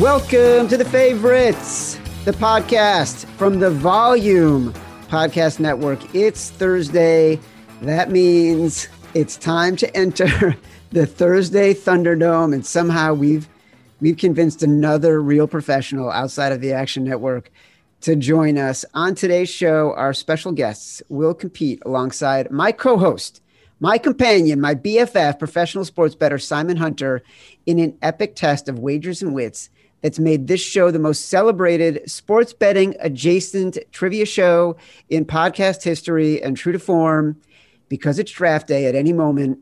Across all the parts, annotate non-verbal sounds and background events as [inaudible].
Welcome to the favorites, the podcast from the Volume Podcast Network. It's Thursday. That means it's time to enter [laughs] the Thursday Thunderdome, and somehow we've we've convinced another real professional outside of the Action Network to join us on today's show. Our special guests will compete alongside my co-host, my companion, my BFF, professional sports bettor Simon Hunter, in an epic test of wagers and wits that's made this show the most celebrated sports betting adjacent trivia show in podcast history and true to form because it's draft day at any moment.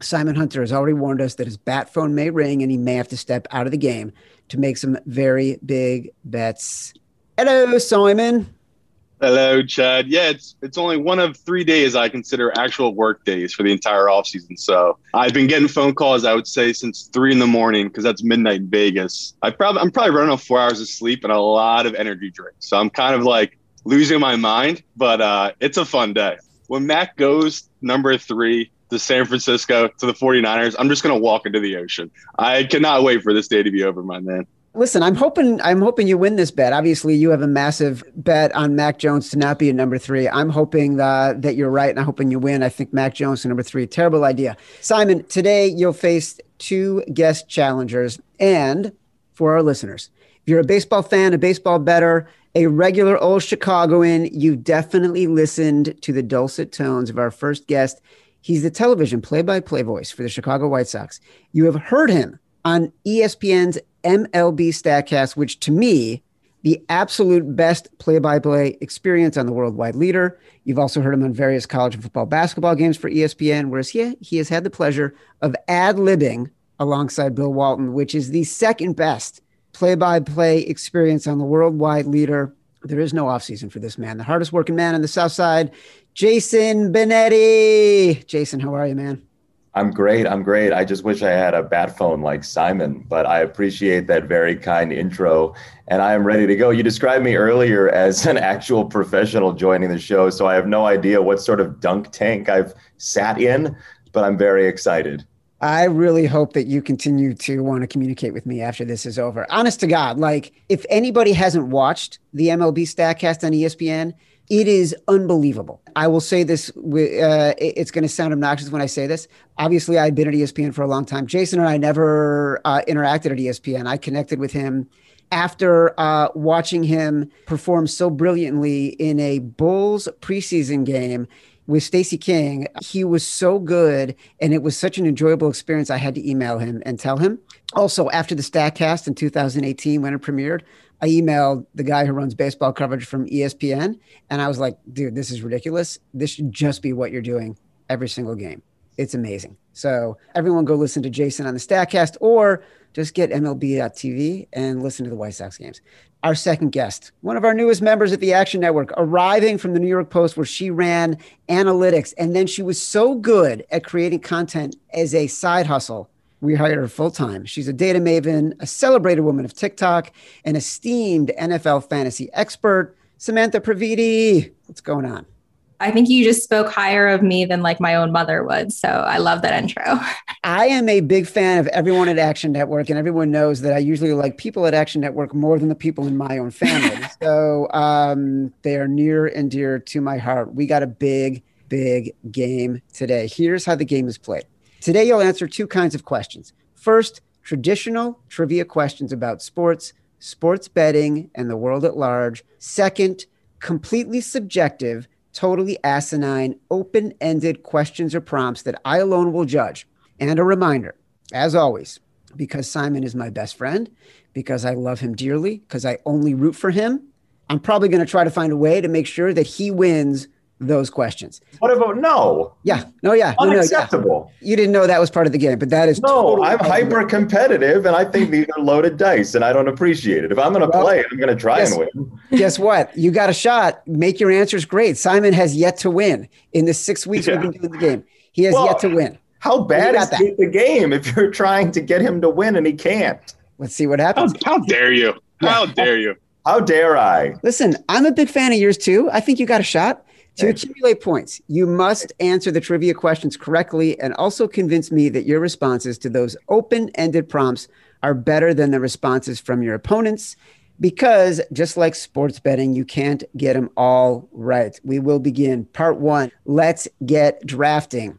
Simon Hunter has already warned us that his bat phone may ring and he may have to step out of the game to make some very big bets. Hello, Simon. Hello, Chad. Yeah, it's it's only one of three days I consider actual work days for the entire off season. So I've been getting phone calls, I would say, since three in the morning because that's midnight in Vegas. I probably I'm probably running on four hours of sleep and a lot of energy drinks. So I'm kind of like losing my mind, but uh, it's a fun day. When Mac goes number three to San Francisco to the 49ers, I'm just gonna walk into the ocean. I cannot wait for this day to be over, my man. Listen, I'm hoping I'm hoping you win this bet. Obviously, you have a massive bet on Mac Jones to not be a number three. I'm hoping that that you're right, and I'm hoping you win. I think Mac Jones to number three. Terrible idea, Simon. Today you'll face two guest challengers, and for our listeners, if you're a baseball fan, a baseball bettor, a regular old Chicagoan, you definitely listened to the dulcet tones of our first guest. He's the television play-by-play voice for the Chicago White Sox. You have heard him on ESPN's MLB StatCast, which to me, the absolute best play by play experience on the worldwide leader. You've also heard him on various college football basketball games for ESPN, whereas he, he has had the pleasure of ad libbing alongside Bill Walton, which is the second best play by play experience on the worldwide leader. There is no offseason for this man, the hardest working man on the South Side, Jason Benetti. Jason, how are you, man? I'm great. I'm great. I just wish I had a bat phone like Simon, but I appreciate that very kind intro and I am ready to go. You described me earlier as an actual professional joining the show, so I have no idea what sort of dunk tank I've sat in, but I'm very excited. I really hope that you continue to want to communicate with me after this is over. Honest to God, like if anybody hasn't watched the MLB Statcast on ESPN, it is unbelievable. I will say this: uh, it's going to sound obnoxious when I say this. Obviously, I've been at ESPN for a long time. Jason and I never uh, interacted at ESPN. I connected with him after uh, watching him perform so brilliantly in a Bulls preseason game with Stacey King. He was so good, and it was such an enjoyable experience. I had to email him and tell him. Also, after the Statcast in 2018, when it premiered, I emailed the guy who runs baseball coverage from ESPN, and I was like, dude, this is ridiculous. This should just be what you're doing every single game. It's amazing. So everyone go listen to Jason on the Statcast or just get MLB.tv and listen to the White Sox games. Our second guest, one of our newest members at the Action Network, arriving from the New York Post, where she ran analytics. And then she was so good at creating content as a side hustle we hired her full time. She's a data maven, a celebrated woman of TikTok, an esteemed NFL fantasy expert. Samantha Previte, what's going on? I think you just spoke higher of me than like my own mother would. So I love that intro. I am a big fan of everyone at Action Network, and everyone knows that I usually like people at Action Network more than the people in my own family. [laughs] so um, they are near and dear to my heart. We got a big, big game today. Here's how the game is played. Today, you'll answer two kinds of questions. First, traditional trivia questions about sports, sports betting, and the world at large. Second, completely subjective, totally asinine, open ended questions or prompts that I alone will judge. And a reminder, as always, because Simon is my best friend, because I love him dearly, because I only root for him, I'm probably going to try to find a way to make sure that he wins those questions. What about no? Yeah, no, yeah, unacceptable. No, no, yeah. You didn't know that was part of the game, but that is no. Totally I'm hyper competitive, and I think these are loaded dice, and I don't appreciate it. If I'm going to well, play, I'm going to try guess, and win. Guess what? You got a shot. Make your answers great. Simon has yet to win in the six weeks yeah. we've been doing the game. He has well, yet to win. How bad is the game if you're trying to get him to win and he can't? Let's see what happens. How, how dare you? How yeah. dare you? How dare I? Listen, I'm a big fan of yours too. I think you got a shot. To accumulate points, you must answer the trivia questions correctly and also convince me that your responses to those open ended prompts are better than the responses from your opponents because just like sports betting, you can't get them all right. We will begin part one. Let's get drafting.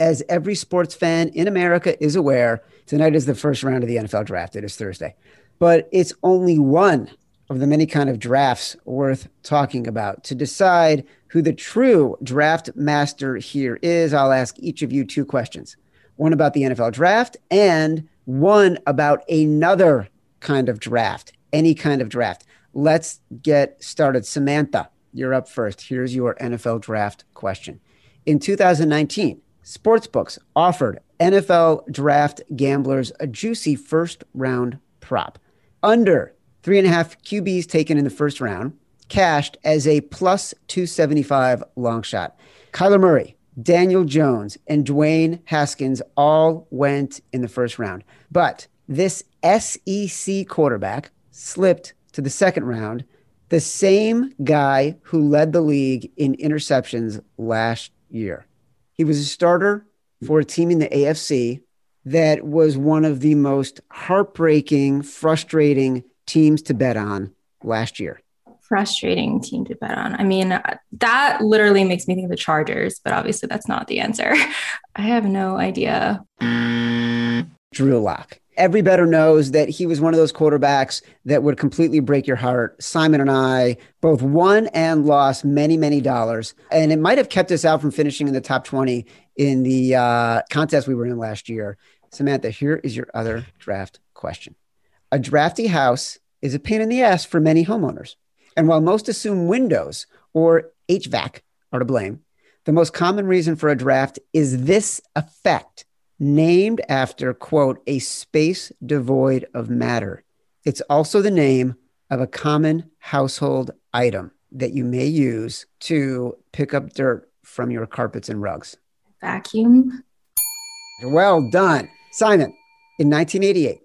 As every sports fan in America is aware, tonight is the first round of the NFL draft. It is Thursday, but it's only one of the many kind of drafts worth talking about. To decide who the true draft master here is, I'll ask each of you two questions one about the NFL draft and one about another kind of draft, any kind of draft. Let's get started. Samantha, you're up first. Here's your NFL draft question. In 2019, sportsbooks offered NFL draft gamblers a juicy first round prop. Under three and a half QBs taken in the first round, cashed as a plus 275 long shot. Kyler Murray, Daniel Jones, and Dwayne Haskins all went in the first round. But this SEC quarterback slipped to the second round, the same guy who led the league in interceptions last year. He was a starter for a team in the AFC that was one of the most heartbreaking, frustrating teams to bet on last year. Frustrating team to bet on. I mean, that literally makes me think of the Chargers, but obviously that's not the answer. [laughs] I have no idea. Drew Lock. Every bettor knows that he was one of those quarterbacks that would completely break your heart. Simon and I both won and lost many, many dollars. And it might have kept us out from finishing in the top 20 in the uh, contest we were in last year. Samantha, here is your other draft question. A drafty house is a pain in the ass for many homeowners. And while most assume windows or HVAC are to blame, the most common reason for a draft is this effect, named after, quote, a space devoid of matter. It's also the name of a common household item that you may use to pick up dirt from your carpets and rugs. Vacuum. Well done. Simon, in 1988,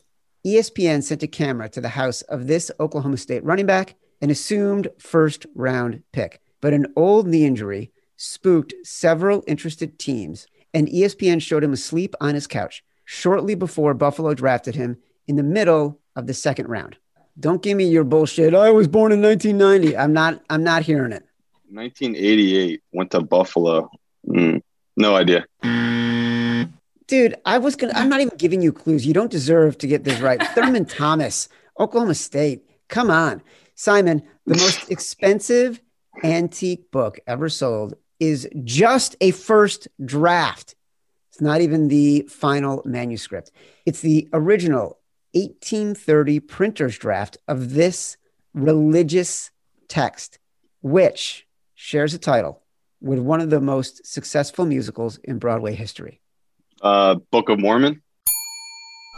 ESPN sent a camera to the house of this Oklahoma State running back, an assumed first round pick. But an old knee injury spooked several interested teams, and ESPN showed him asleep on his couch shortly before Buffalo drafted him in the middle of the second round. Don't give me your bullshit. I was born in 1990. I'm not. I'm not hearing it. 1988 went to Buffalo. Mm, no idea. Dude, I was gonna. I'm not even giving you clues. You don't deserve to get this right. Thurman [laughs] Thomas, Oklahoma State. Come on, Simon. The [laughs] most expensive antique book ever sold is just a first draft. It's not even the final manuscript. It's the original 1830 printer's draft of this religious text, which shares a title with one of the most successful musicals in Broadway history. Uh, Book of Mormon.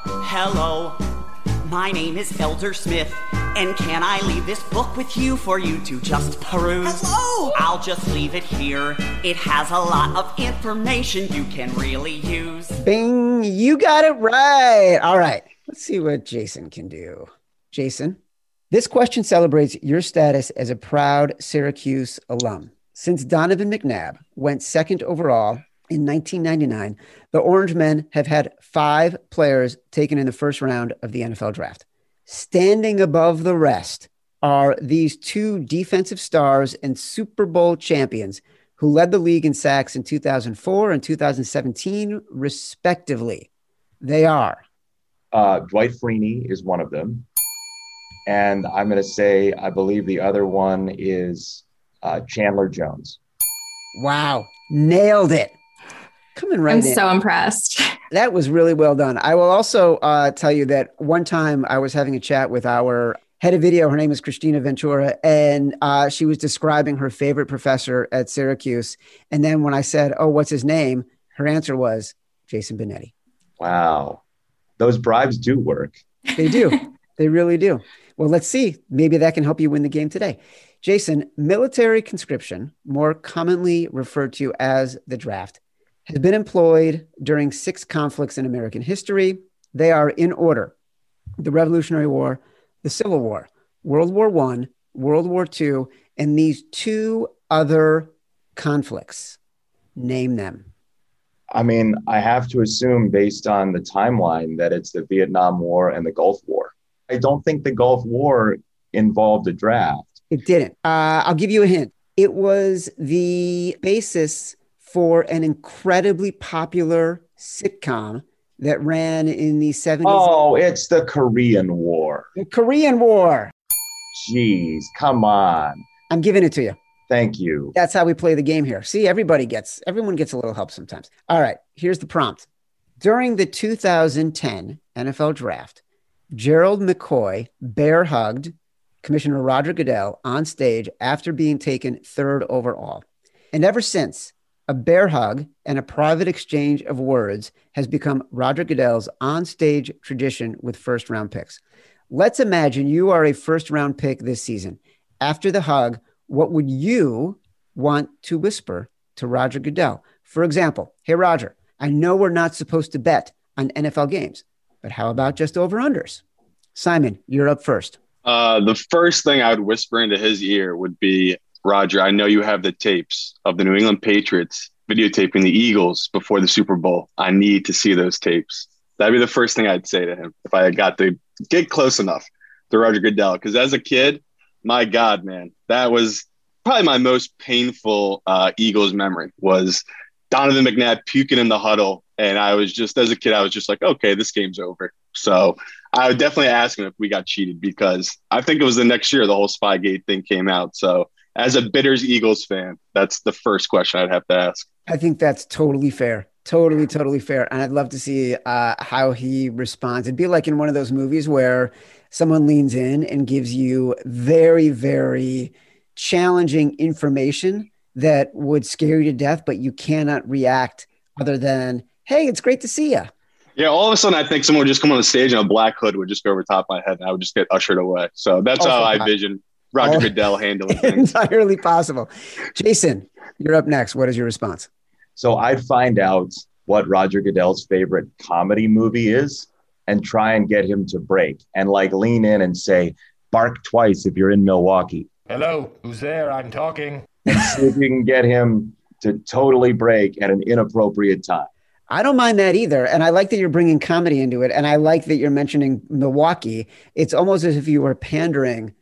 Hello, my name is Elder Smith, and can I leave this book with you for you to just peruse? Hello! I'll just leave it here. It has a lot of information you can really use. Bing, you got it right. All right, let's see what Jason can do. Jason, this question celebrates your status as a proud Syracuse alum. Since Donovan McNabb went second overall in 1999, the Orange Men have had five players taken in the first round of the NFL draft. Standing above the rest are these two defensive stars and Super Bowl champions who led the league in sacks in 2004 and 2017, respectively. They are Uh, Dwight Freeney is one of them. And I'm going to say, I believe the other one is uh, Chandler Jones. wow, nailed it. Coming right I'm in. so impressed. [laughs] That was really well done. I will also uh, tell you that one time I was having a chat with our head of video. Her name is Christina Ventura, and uh, she was describing her favorite professor at Syracuse. And then when I said, "Oh, what's his name?" her answer was Jason Benetti. Wow. Those bribes do work. They do. [laughs] they really do. Well, let's see. Maybe that can help you win the game today. Jason, military conscription, more commonly referred to as the draft, has been employed during six conflicts in American history. They are in order the Revolutionary War, the Civil War, World War I, World War II, and these two other conflicts. Name them. I mean, I have to assume based on the timeline that it's the Vietnam War and the Gulf War. I don't think the Gulf War involved a draft. It didn't. Uh, I'll give you a hint. It was the basis for an incredibly popular sitcom that ran in the 70s. Oh, it's the Korean War. The Korean War. Jeez, come on. I'm giving it to you. Thank you. That's how we play the game here. See, everybody gets, everyone gets a little help sometimes. All right, here's the prompt. During the 2010 NFL draft, Gerald McCoy bear hugged Commissioner Roger Goodell on stage after being taken third overall. And ever since, a bear hug and a private exchange of words has become Roger Goodell's on-stage tradition with first round picks. Let's imagine you are a first round pick this season. After the hug, what would you want to whisper to Roger Goodell? For example, hey, Roger, I know we're not supposed to bet on NFL games, but how about just over unders? Simon, you're up first. Uh, the first thing I would whisper into his ear would be, Roger, I know you have the tapes of the New England Patriots videotaping the Eagles before the Super Bowl. I need to see those tapes. That'd be the first thing I'd say to him if I got to get close enough to Roger Goodell. Because as a kid, my God, man, that was probably my most painful uh, Eagles memory was Donovan McNabb puking in the huddle. And I was just, as a kid, I was just like, okay, this game's over. So I would definitely ask him if we got cheated because I think it was the next year the whole Spygate thing came out. So as a Bitters Eagles fan, that's the first question I'd have to ask. I think that's totally fair. Totally, totally fair. And I'd love to see uh, how he responds. It'd be like in one of those movies where someone leans in and gives you very, very challenging information that would scare you to death, but you cannot react other than, hey, it's great to see you. Yeah, all of a sudden, I think someone would just come on the stage and a black hood would just go over top of my head and I would just get ushered away. So that's oh, how I vision Roger Goodell [laughs] handling things. Entirely possible. Jason, you're up next. What is your response? So I'd find out what Roger Goodell's favorite comedy movie is and try and get him to break and like lean in and say, bark twice if you're in Milwaukee. Hello, who's there? I'm talking. And see if you can get him to totally break at an inappropriate time. I don't mind that either. And I like that you're bringing comedy into it. And I like that you're mentioning Milwaukee. It's almost as if you were pandering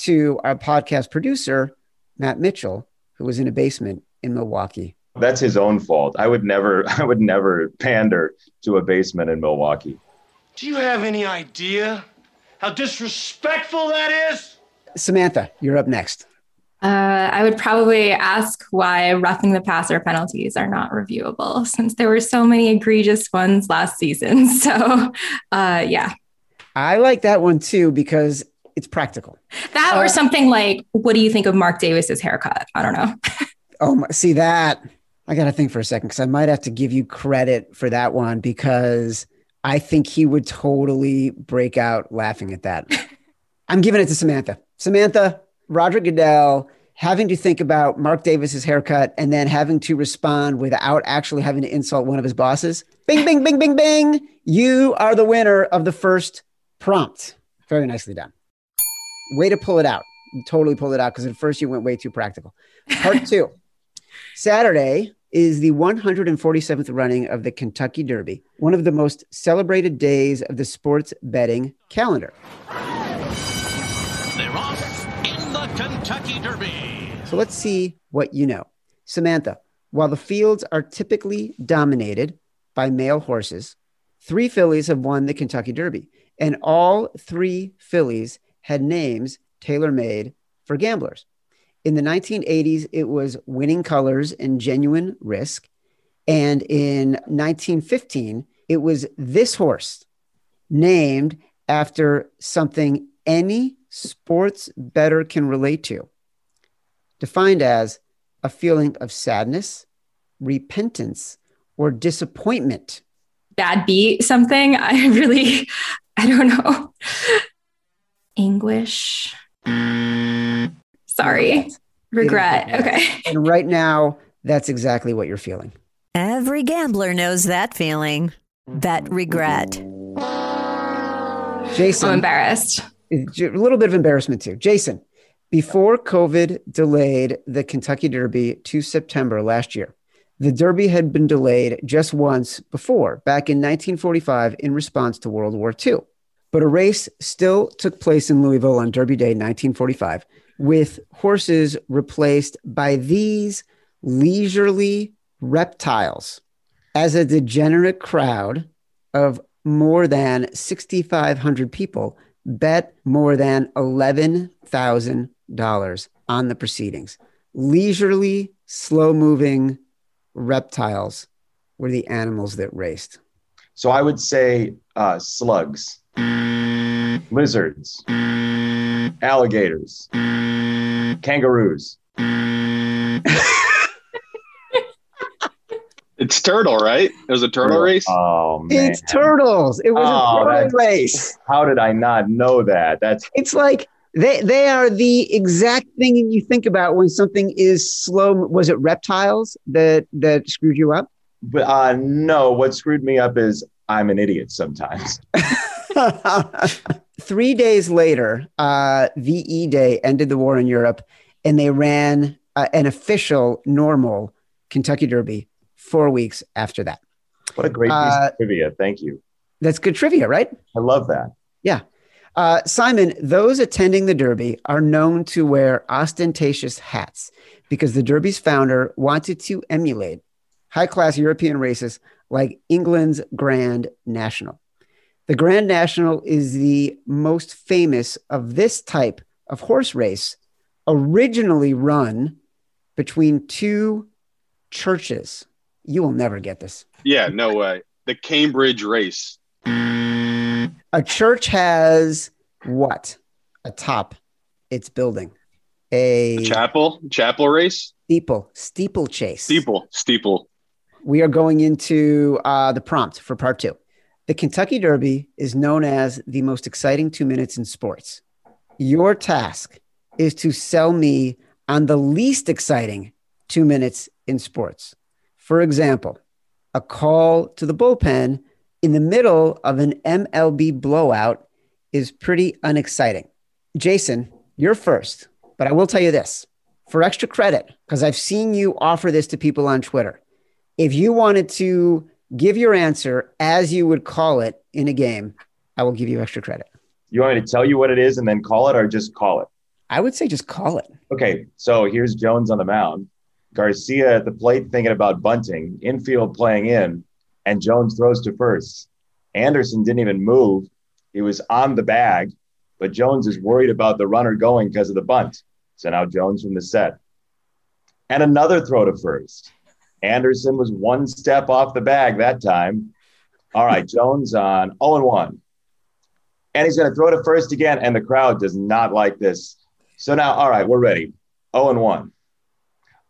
to our podcast producer, Matt Mitchell, who was in a basement in Milwaukee. That's his own fault. I would never, [laughs] I would never pander to a basement in Milwaukee. Do you have any idea how disrespectful that is? Samantha, you're up next. Uh, I would probably ask why roughing the passer penalties are not reviewable since there were so many egregious ones last season. [laughs] So, uh, yeah. I like that one too because it's practical. That uh, or something like, what do you think of Mark Davis's haircut? I don't know. [laughs] oh, my, see that. I got to think for a second because I might have to give you credit for that one because I think he would totally break out laughing at that. [laughs] I'm giving it to Samantha. Samantha, Roger Goodell having to think about Mark Davis's haircut and then having to respond without actually having to insult one of his bosses. Bing, bing, bing, bing, bing. You are the winner of the first prompt. Very nicely done. Way to pull it out. You totally pulled it out because at first you went way too practical. Part [laughs] two. Saturday, is the 147th running of the Kentucky Derby, one of the most celebrated days of the sports betting calendar. They're off in the Kentucky Derby. So let's see what you know. Samantha, while the fields are typically dominated by male horses, three fillies have won the Kentucky Derby, and all three fillies had names tailor made for gamblers. In the 1980s, it was Winning Colors and Genuine Risk. And in 1915, it was this horse named after something any sports bettor can relate to, defined as a feeling of sadness, repentance, or disappointment. Bad beat something. [laughs] I really, I don't know. Anguish. Sorry. Regret. Okay. and right now, that's exactly what you're feeling. Every gambler knows that feeling, that regret. Jason. I'm embarrassed. A little bit of embarrassment too. Jason, before COVID delayed the Kentucky Derby to September last year, The Derby had been delayed just once before, back in 1945, in response to World War II. But a race still took place in Louisville on Derby Day 1945 with horses replaced by these leisurely reptiles as a degenerate crowd of more than 6,500 people bet more than $11,000 on the proceedings. Leisurely, slow moving reptiles were the animals that raced. So I would say uh, slugs, lizards, alligators, kangaroos. It's turtle, right? It was a turtle race. Oh man, It's turtles. It was Oh, a turtle race. how did I not know that? That's It's like they they are the exact thing you think about when something is slow. Was it reptiles that that screwed you up? but uh, no. What screwed me up is I'm an idiot sometimes. [laughs] [laughs] Three days later, uh, VE Day ended the war in Europe, and they ran uh, an official normal Kentucky Derby four weeks after that. What a great piece Uh, of trivia. Thank you. That's good trivia, right? I love that. Yeah. Uh, Simon, those attending the Derby are known to wear ostentatious hats because the Derby's founder wanted to emulate high class European races like England's Grand National. The Grand National is the most famous of this type of horse race, originally run between two churches. You will never get this. Yeah, no way. The Cambridge race. A church has what atop its building? A The chapel, chapel race, steeple, steeplechase. steeple, steeple. We are going into uh, the prompt for part two. The Kentucky Derby is known as the most exciting two minutes in sports. Your task is to sell me on the least exciting two minutes in sports. For example, a call to the bullpen in the middle of an MLB blowout is pretty unexciting. Jason, you're first, but I will tell you this for extra credit, because I've seen you offer this to people on Twitter. If you wanted to give your answer as you would call it in a game, I will give you extra credit. You want me to tell you what it is and then call it, or just call it? I would say just call it. Okay, so here's Jones on the mound. Garcia at the plate thinking about bunting, infield playing in, and Jones throws to first. Anderson didn't even move. He was on the bag, but Jones is worried about the runner going because of the bunt. So now Jones from the set. And another throw to first. Anderson was one step off the bag that time. All right, [laughs] Jones on 0 and 1. And he's going to throw to first again, and the crowd does not like this. So now, all right, we're ready. 0 and 1.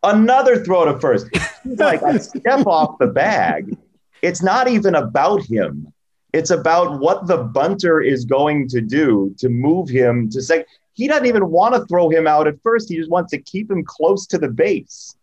Another throw to first. He's [laughs] like a step off the bag. It's not even about him. It's about what the bunter is going to do to move him to second. He doesn't even want to throw him out at first. He just wants to keep him close to the base.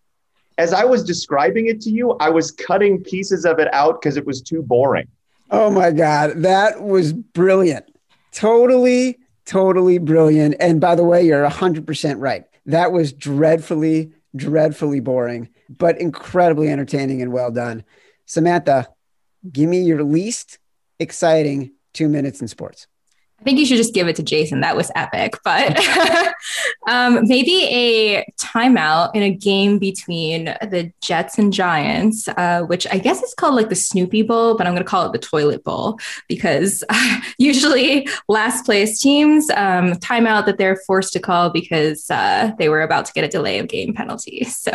As I was describing it to you, I was cutting pieces of it out because it was too boring. Oh my God. That was brilliant. Totally, totally brilliant. And by the way, you're 100% right. That was dreadfully, dreadfully boring, but incredibly entertaining and well done. Samantha, give me your least exciting two minutes in sports. I think you should just give it to Jason. That was epic. But [laughs] um, maybe a timeout in a game between the Jets and Giants, uh, which I guess is called like the Snoopy Bowl, but I'm going to call it the Toilet Bowl because uh, [laughs] usually last place teams um, timeout that they're forced to call because uh, they were about to get a delay of game penalty. [laughs] So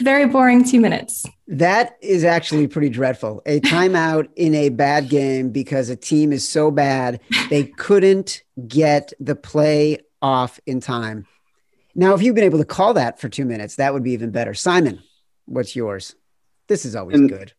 very boring two minutes. That is actually pretty dreadful. A [laughs] timeout in a bad game because a team is so bad they couldn't get the play off in time. Now, if you've been able to call that for two minutes, that would be even better. Simon, what's yours? This is always And- good.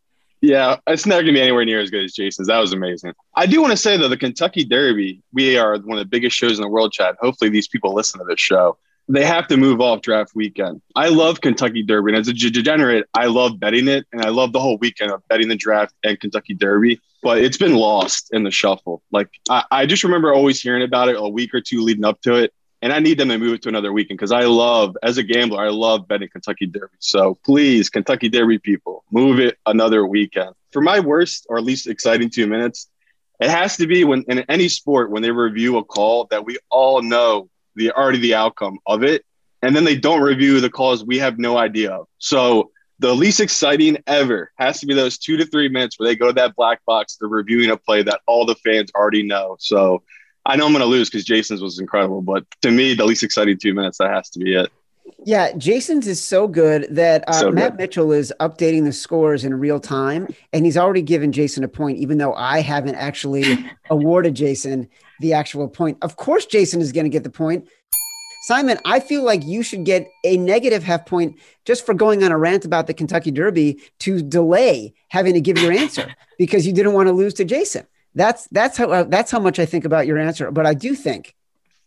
Yeah, it's never gonna be anywhere near as good as Jason's. That was amazing. I do want to say though, the Kentucky Derby, we are one of the biggest shows in the world, Chad. Hopefully, these people listen to this show. They have to move off draft weekend. I love Kentucky Derby, and as a degenerate, I love betting it, and I love the whole weekend of betting the draft and Kentucky Derby. But it's been lost in the shuffle. Like I, I just remember always hearing about it a week or two leading up to it, and I need them to move it to another weekend because I love, as a gambler, I love betting Kentucky Derby. So please, Kentucky Derby people, move it another weekend. For my worst or least exciting two minutes, it has to be when in any sport when they review a call that we all know the already the outcome of it, and then they don't review the calls we have no idea of. So the least exciting ever has to be those two to three minutes where they go to that black box, they're reviewing a play that all the fans already know. So I know I'm going to lose because Jason's was incredible, but to me, the least exciting two minutes, that has to be it. Yeah, Jason's is so good that uh, so Matt. Mitchell is updating the scores in real time, and he's already given Jason a point, even though I haven't actually [laughs] awarded Jason the actual point. Of course, Jason is going to get the point. Simon, I feel like you should get a negative half point just for going on a rant about the Kentucky Derby to delay having to give your answer [laughs] because you didn't want to lose to Jason. That's that's how uh, that's how much I think about your answer. But I do think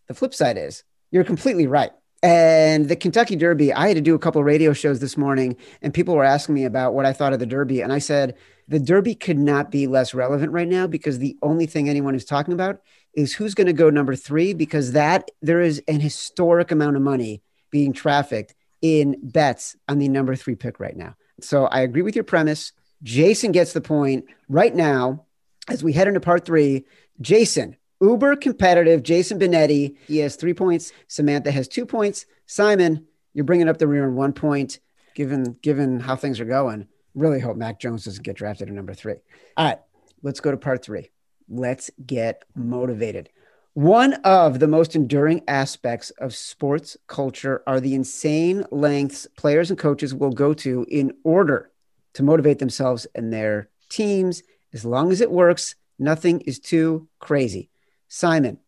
the flip side is you're completely right. And the Kentucky Derby, I had to do a couple radio shows this morning, and people were asking me about what I thought of the Derby, and I said the Derby could not be less relevant right now because the only thing anyone is talking about is who's going to go number three because that there is an historic amount of money being trafficked in bets on the number three pick right now. So I agree with your premise. Jason gets the point right now as we head into part three, Jason, uber competitive Jason Benetti. He has three points. Samantha has two points. Simon, you're bringing up the rear in one point, given given how things are going. Really hope Mac Jones doesn't get drafted at number three. All right, let's go to part three. Let's get motivated. One of the most enduring aspects of sports culture are the insane lengths players and coaches will go to in order to motivate themselves and their teams as long as it works, nothing is too crazy. Simon,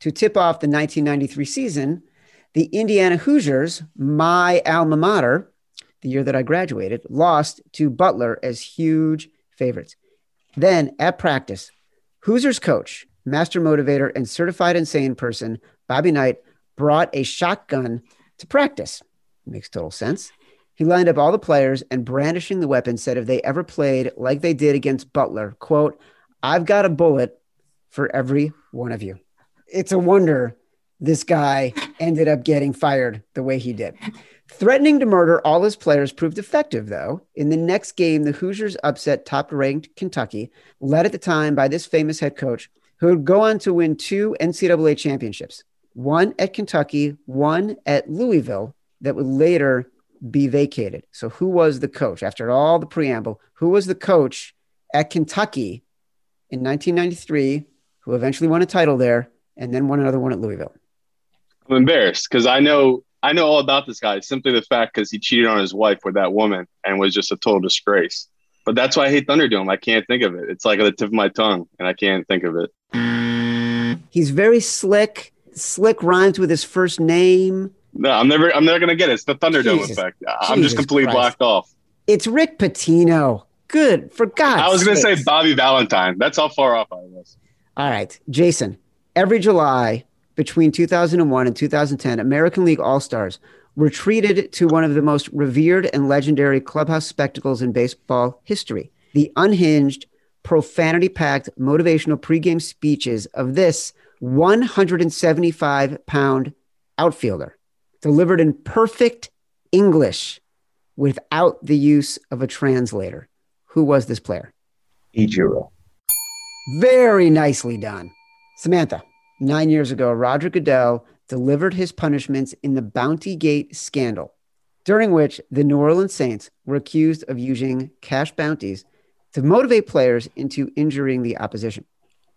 to tip off the 1993 season, the Indiana Hoosiers, my alma mater, the year that I graduated, lost to Butler as huge favorites. Then at practice, Hoosiers coach, master motivator, and certified insane person, Bobby Knight, brought a shotgun to practice. Makes total sense. He lined up all the players and brandishing the weapon said if they ever played like they did against Butler, quote, I've got a bullet for every one of you. It's a wonder this guy ended up getting fired the way he did. Threatening to murder all his players proved effective, though. In the next game, the Hoosiers upset top ranked Kentucky, led at the time by this famous head coach, who would go on to win two NCAA championships one at Kentucky, one at Louisville, that would later be vacated. So, who was the coach after all the preamble? Who was the coach at Kentucky in 1993 who eventually won a title there and then won another one at Louisville? I'm embarrassed because I know I know all about this guy. Simply the fact because he cheated on his wife with that woman and was just a total disgrace. But that's why I hate Thunderdome. I can't think of it. It's like at the tip of my tongue, and I can't think of it. He's very slick. Slick rhymes with his first name. No, I'm never. I'm never gonna get it. It's the Thunderdome Jesus, effect. I'm Jesus just completely Christ. blocked off. It's Rick Pitino. Good for God. I was gonna say Bobby Valentine. That's how far off I was. All right, Jason. Every July between 2001 and 2010, American League All Stars were treated to one of the most revered and legendary clubhouse spectacles in baseball history: the unhinged, profanity-packed, motivational pregame speeches of this 175 pound outfielder delivered in perfect English without the use of a translator. Who was this player? Ichiro. Very nicely done. Samantha, nine years ago, Roger Goodell delivered his punishments in the Bounty Gate scandal, during which the New Orleans Saints were accused of using cash bounties to motivate players into injuring the opposition.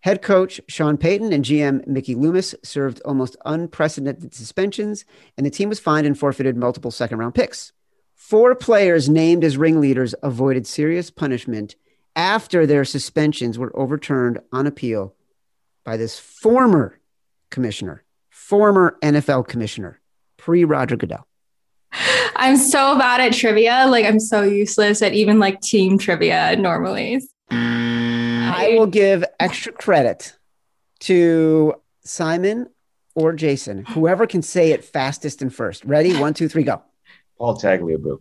Head coach Sean Payton and GM Mickey Loomis served almost unprecedented suspensions, and the team was fined and forfeited multiple second round picks. Four players named as ringleaders avoided serious punishment after their suspensions were overturned on appeal by this former commissioner, former NFL commissioner, pre Roger Goodell. I'm so bad at trivia. Like, I'm so useless at even like team trivia normally. I will give extra credit to Simon or Jason, whoever can say it fastest and first. Ready? One, two, three, go. Paul Tagliabue.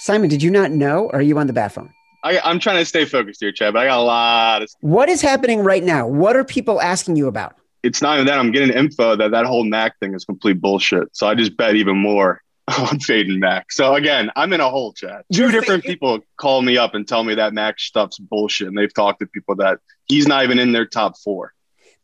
Simon, did you not know? Or are you on the bat phone? I, am trying to stay focused here, Chad, but I got a lot of. What is happening right now? What are people asking you about? it's not even that I'm getting info that that whole Mac thing is complete bullshit. So I just bet even more [laughs] on fading Mac. So again, I'm in a hole, Chad. 2 You're different fa- people call me up and tell me that Mac stuff's bullshit, and they've talked to people that he's not even in their top four.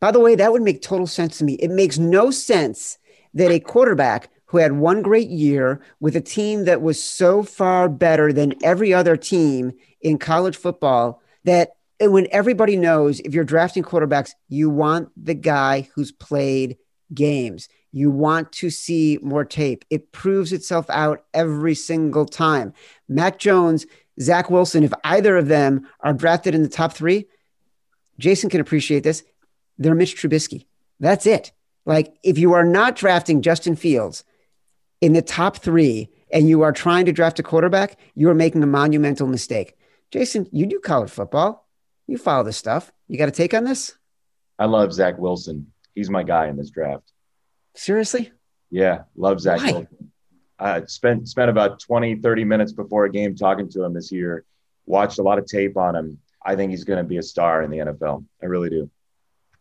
By the way, that would make total sense to me. It makes no sense that a quarterback who had one great year with a team that was so far better than every other team in college football that when everybody knows if you're drafting quarterbacks, you want the guy who's played games. You want to see more tape. It proves itself out every single time. Mac Jones, Zach Wilson, if either of them are drafted in the top three, Jason can appreciate this. They're Mitch Trubisky. That's it. Like if you are not drafting Justin Fields in the top three and you are trying to draft a quarterback, you are making a monumental mistake. Jason, you do college football. You follow this stuff. You got a take on this? I love Zach Wilson. He's my guy in this draft. Seriously? Yeah, love Zach Why? Wilson. I spent spent about 20, 30 minutes before a game talking to him this year. Watched a lot of tape on him. I think he's going to be a star in the NFL. I really do.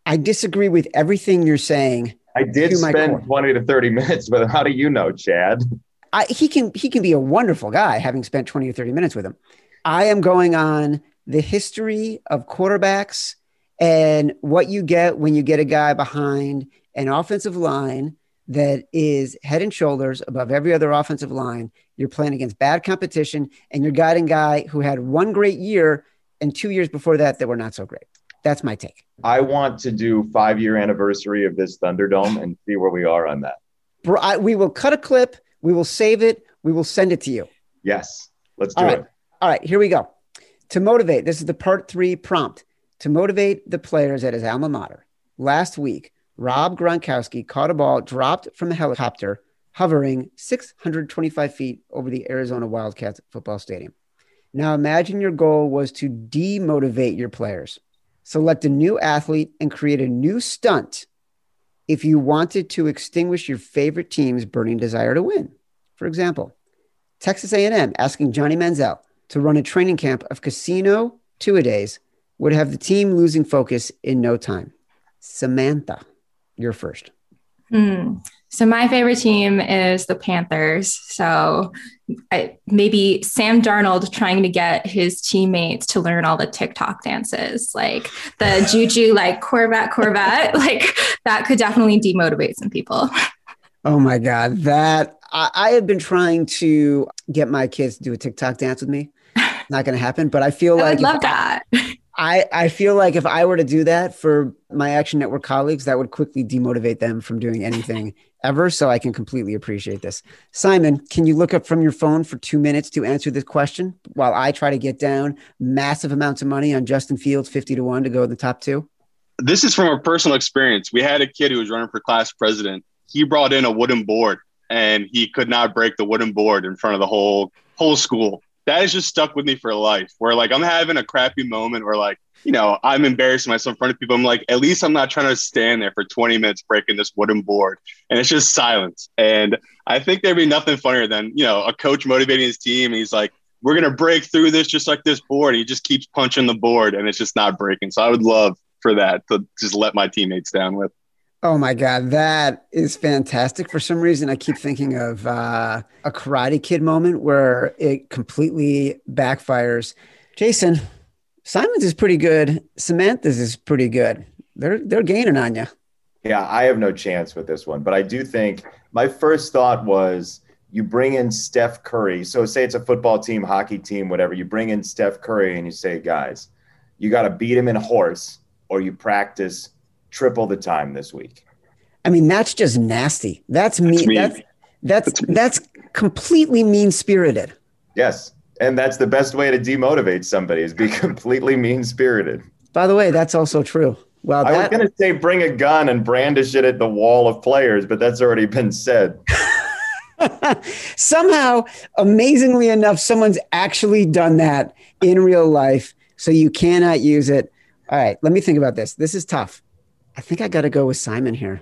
I disagree with everything you're saying. I did spend. 20 to 30 minutes, with him. how do you know, Chad? I, he can he can be a wonderful guy having spent 20 or 30 minutes with him. I am going on the history of quarterbacks and what you get when you get a guy behind an offensive line that is head and shoulders above every other offensive line. You're playing against bad competition and you're guiding guy who had one great year and two years before that that were not so great. That's my take. I want to do five year anniversary of this Thunderdome and see where we are on that. Bro, I, we will cut a clip. We will save it. We will send it to you. Yes, let's do All right. it. All right, here we go. To motivate, this is the part three prompt. To motivate the players at his alma mater, last week, Rob Gronkowski caught a ball dropped from a helicopter hovering 625 feet over the Arizona Wildcats football stadium. Now imagine your goal was to demotivate your players. Select a new athlete and create a new stunt if you wanted to extinguish your favorite team's burning desire to win. For example, Texas A&M asking Johnny Manziel to run a training camp of casino two a days would have the team losing focus in no time. Samantha, you're first. Hmm. So my favorite team is the Panthers. So I, maybe Sam Darnold trying to get his teammates to learn all the TikTok dances, like the Juju, like Corvette, Corvette, [laughs] like that could definitely demotivate some people. Oh my God, that I, I have been trying to get my kids to do a TikTok dance with me. [laughs] Not going to happen, but I feel I like would love that. I, I I feel like if I were to do that for my Action Network colleagues, that would quickly demotivate them from doing anything [laughs] ever. So I can completely appreciate this. Simon, can you look up from your phone for two minutes to answer this question while I try to get down massive amounts of money on Justin Fields, 50 to 1 to go in the top two? This is from a personal experience. We had a kid who was running for class president. He brought in a wooden board and he could not break the wooden board in front of the whole whole school. That has just stuck with me for life. Where like I'm having a crappy moment where like, you know, I'm embarrassing myself in front of people. I'm like, at least I'm not trying to stand there for 20 minutes breaking this wooden board. And it's just silence. And I think there'd be nothing funnier than, you know, a coach motivating his team. And he's like, we're gonna break through this just like this board. And he just keeps punching the board and it's just not breaking. So I would love for that to just let my teammates down with. Oh my God, that is fantastic. For some reason, I keep thinking of uh, a Karate Kid moment where it completely backfires. Jason, Simon's is pretty good. Samantha's is pretty good. They're they're gaining on you. Yeah, I have no chance with this one, but I do think my first thought was you bring in Steph Curry. So say it's a football team, hockey team, whatever. You bring in Steph Curry and you say, guys, you got to beat him in horse, or you practice triple the time this week. I mean, that's just nasty. That's mean. mean. That's that's that's completely mean spirited. Yes, and that's the best way to demotivate somebody is be [laughs] completely mean spirited. By the way, that's also true. Well, I was gonna say bring a gun and brandish it at the wall of players, but that's already been said. [laughs] somehow, amazingly enough, someone's actually done that in real life. So you cannot use it. All right, let me think about this. This is tough. I think I got to go with Simon here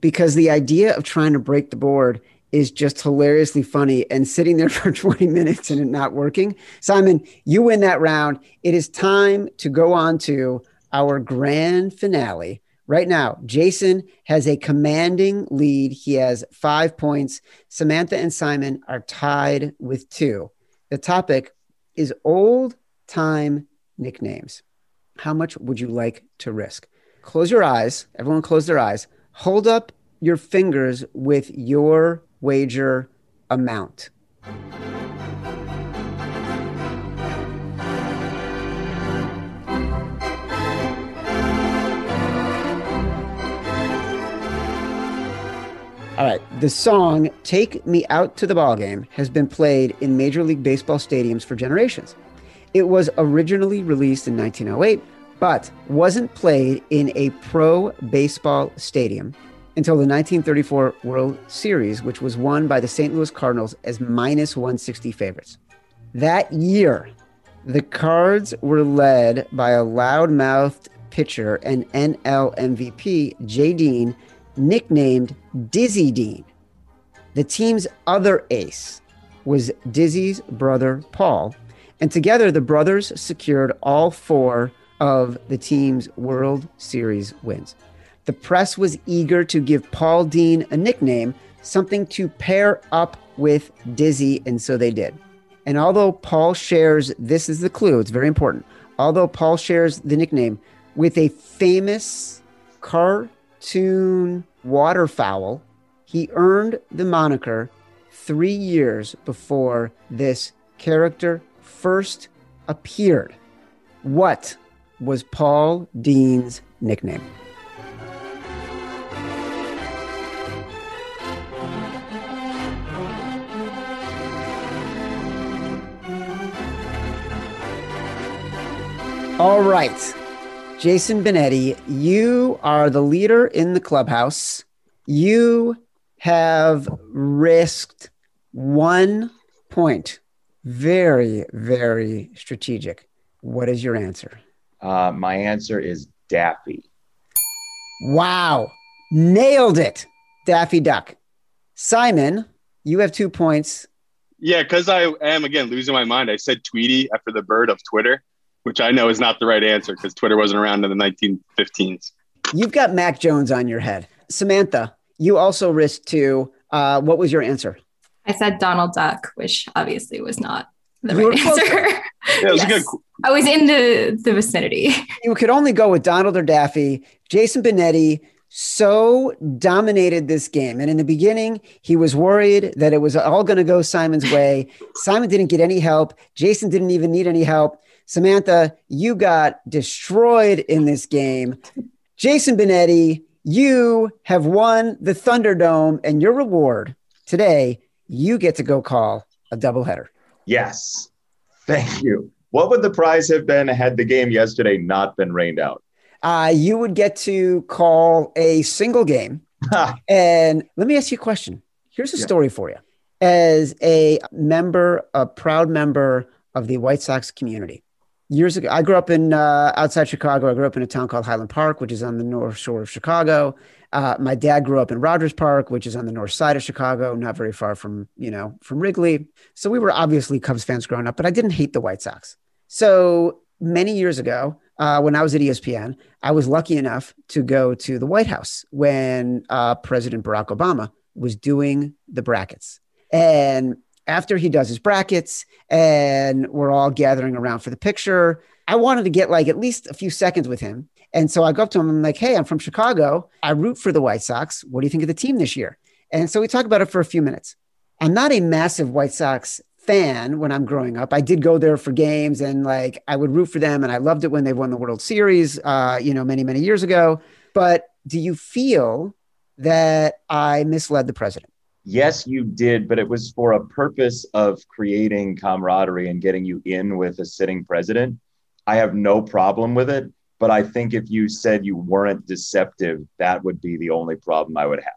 because the idea of trying to break the board is just hilariously funny and sitting there [laughs] for 20 minutes and it not working. Simon, you win that round. It is time to go on to our grand finale Right now, Jason has a commanding lead. He has five points. Samantha and Simon are tied with two. The topic is old time nicknames. How much would you like to risk? Close your eyes. Everyone, close their eyes. Hold up your fingers with your wager amount. All right. The song Take Me Out to the Ballgame has been played in Major League Baseball stadiums for generations. It was originally released in 1908, but wasn't played in a pro baseball stadium until the 1934 World Series, which was won by the St. Louis Cardinals as minus 160 favorites. That year, the Cards were led by a loudmouthed pitcher and NL MVP, Jay Dean, nicknamed Dizzy Dean. The team's other ace was Dizzy's brother, Paul, and together the brothers secured all four of the team's World Series wins. The press was eager to give Paul Dean a nickname, something to pair up with Dizzy, and so they did. And although Paul shares, this is the clue, it's very important. Although Paul shares the nickname with a famous cartoon waterfowl, he earned the moniker three years before this character first appeared. What was Paul Dean's nickname? All right. Jason Benetti, you are the leader in the clubhouse. You have risked one point. Very, very strategic. What is your answer? Uh, my answer is Daffy. Wow. Nailed it. Daffy Duck. Simon, you have two points. Yeah, because I am again losing my mind. I said Tweety after the bird of Twitter, which I know is not the right answer because Twitter wasn't around in the 1915s. You've got Mac Jones on your head. Samantha, you also risked two. Uh, what was your answer? I said Donald Duck, which obviously was not the You were right answer. [laughs] Yeah, it was Yes. a good. I was in the, the vicinity. [laughs] You could only go with Donald or Daffy. Jason Benetti so dominated this game. And in the beginning, he was worried that it was all going to go Simon's way. Simon didn't get any help. Jason didn't even need any help. Samantha, you got destroyed in this game. Jason Benetti, you have won the Thunderdome, and your reward today, you get to go call a doubleheader. Yes. Thank you. What would the prize have been had the game yesterday not been rained out? Uh, you would get to call a single game. And let me ask you a question. Here's a Yeah. story for you. As a member, a proud member of the White Sox community, years ago, I grew up in uh, outside Chicago. I grew up in a town called Highland Park, which is on the north shore of Chicago. Uh, my dad grew up in Rogers Park, which is on the north side of Chicago, not very far from you know from Wrigley. So we were obviously Cubs fans growing up, but I didn't hate the White Sox. So many years ago, uh, when I was at ESPN, I was lucky enough to go to the White House when uh, President Barack Obama was doing the brackets. And after he does his brackets and we're all gathering around for the picture, I wanted to get like at least a few seconds with him. And so I go up to him, I'm like, hey, I'm from Chicago. I root for the White Sox. What do you think of the team this year? And so we talk about it for a few minutes. I'm not a massive White Sox fan when I'm growing up. I did go there for games and like I would root for them and I loved it when they won the World Series uh, you know, many, many years ago. But do you feel that I misled the president? Yes, you did, but it was for a purpose of creating camaraderie and getting you in with a sitting president. I have no problem with it, but I think if you said you weren't deceptive, that would be the only problem I would have.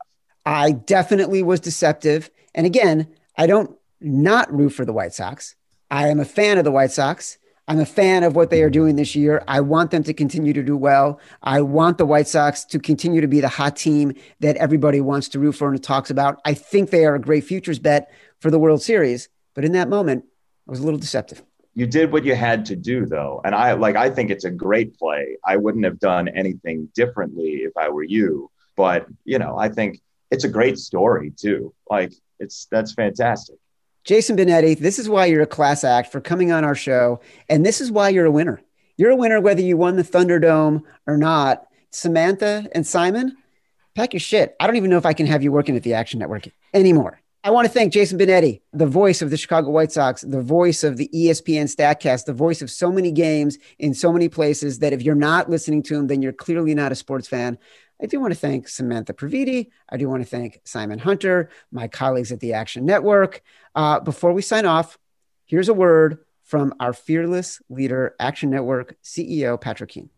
I definitely was deceptive. And again, I don't not root for the White Sox. I am a fan of the White Sox. I'm a fan of what they are doing this year. I want them to continue to do well. I want the White Sox to continue to be the hot team that everybody wants to root for and talks about. I think they are a great futures bet for the World Series. But in that moment, I was a little deceptive. You did what you had to do though and i like i think it's a great play i wouldn't have done anything differently if i were you but you know i think it's a great story too like it's that's fantastic Jason Benetti, this is why you're a class act for coming on our show. And this is why you're a winner. You're a winner whether you won the Thunderdome or not. Samantha and Simon, pack your shit. I don't even know if I can have you working at the Action Network anymore. I want to thank Jason Benetti, the voice of the Chicago White Sox, the voice of the ESPN StatCast, the voice of so many games in so many places that if you're not listening to him, then you're clearly not a sports fan. I do want to thank Samantha Previte. I do want to thank Simon Hunter, my colleagues at the Action Network. Uh, before we sign off, here's a word from our fearless leader, Action Network CEO Patrick Keane.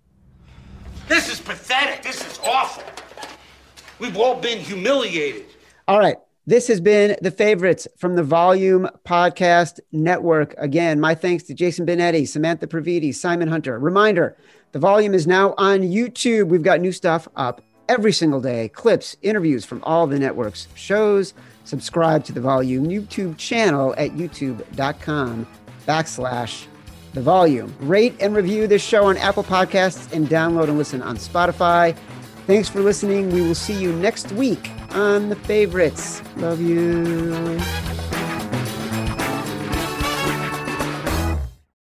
This is pathetic. This is awful. We've all been humiliated. All right. This has been the favorites from the Volume Podcast Network. Again, my thanks to Jason Benetti, Samantha Previte, Simon Hunter. Reminder the volume is now on YouTube. We've got new stuff up every single day clips, interviews from all the network's shows. Subscribe to the Volume YouTube channel at youtube.com backslash the volume. Rate and review this show on Apple Podcasts and download and listen on Spotify. Thanks for listening. We will see you next week on the favorites. Love you.